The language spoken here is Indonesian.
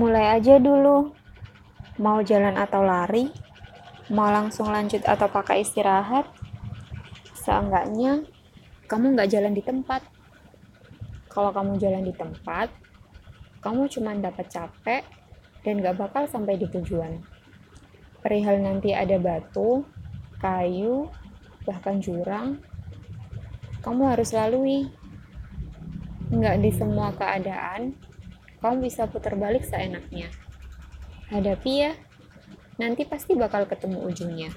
Mulai aja dulu. Mau jalan atau lari? Mau langsung lanjut atau pakai istirahat? Seenggaknya, kamu nggak jalan di tempat. Kalau kamu jalan di tempat, kamu cuma dapat capek dan nggak bakal sampai di tujuan. Perihal nanti ada batu, kayu, bahkan jurang, kamu harus lalui. Nggak di semua keadaan, kamu bisa putar balik seenaknya. Hadapi ya, nanti pasti bakal ketemu ujungnya.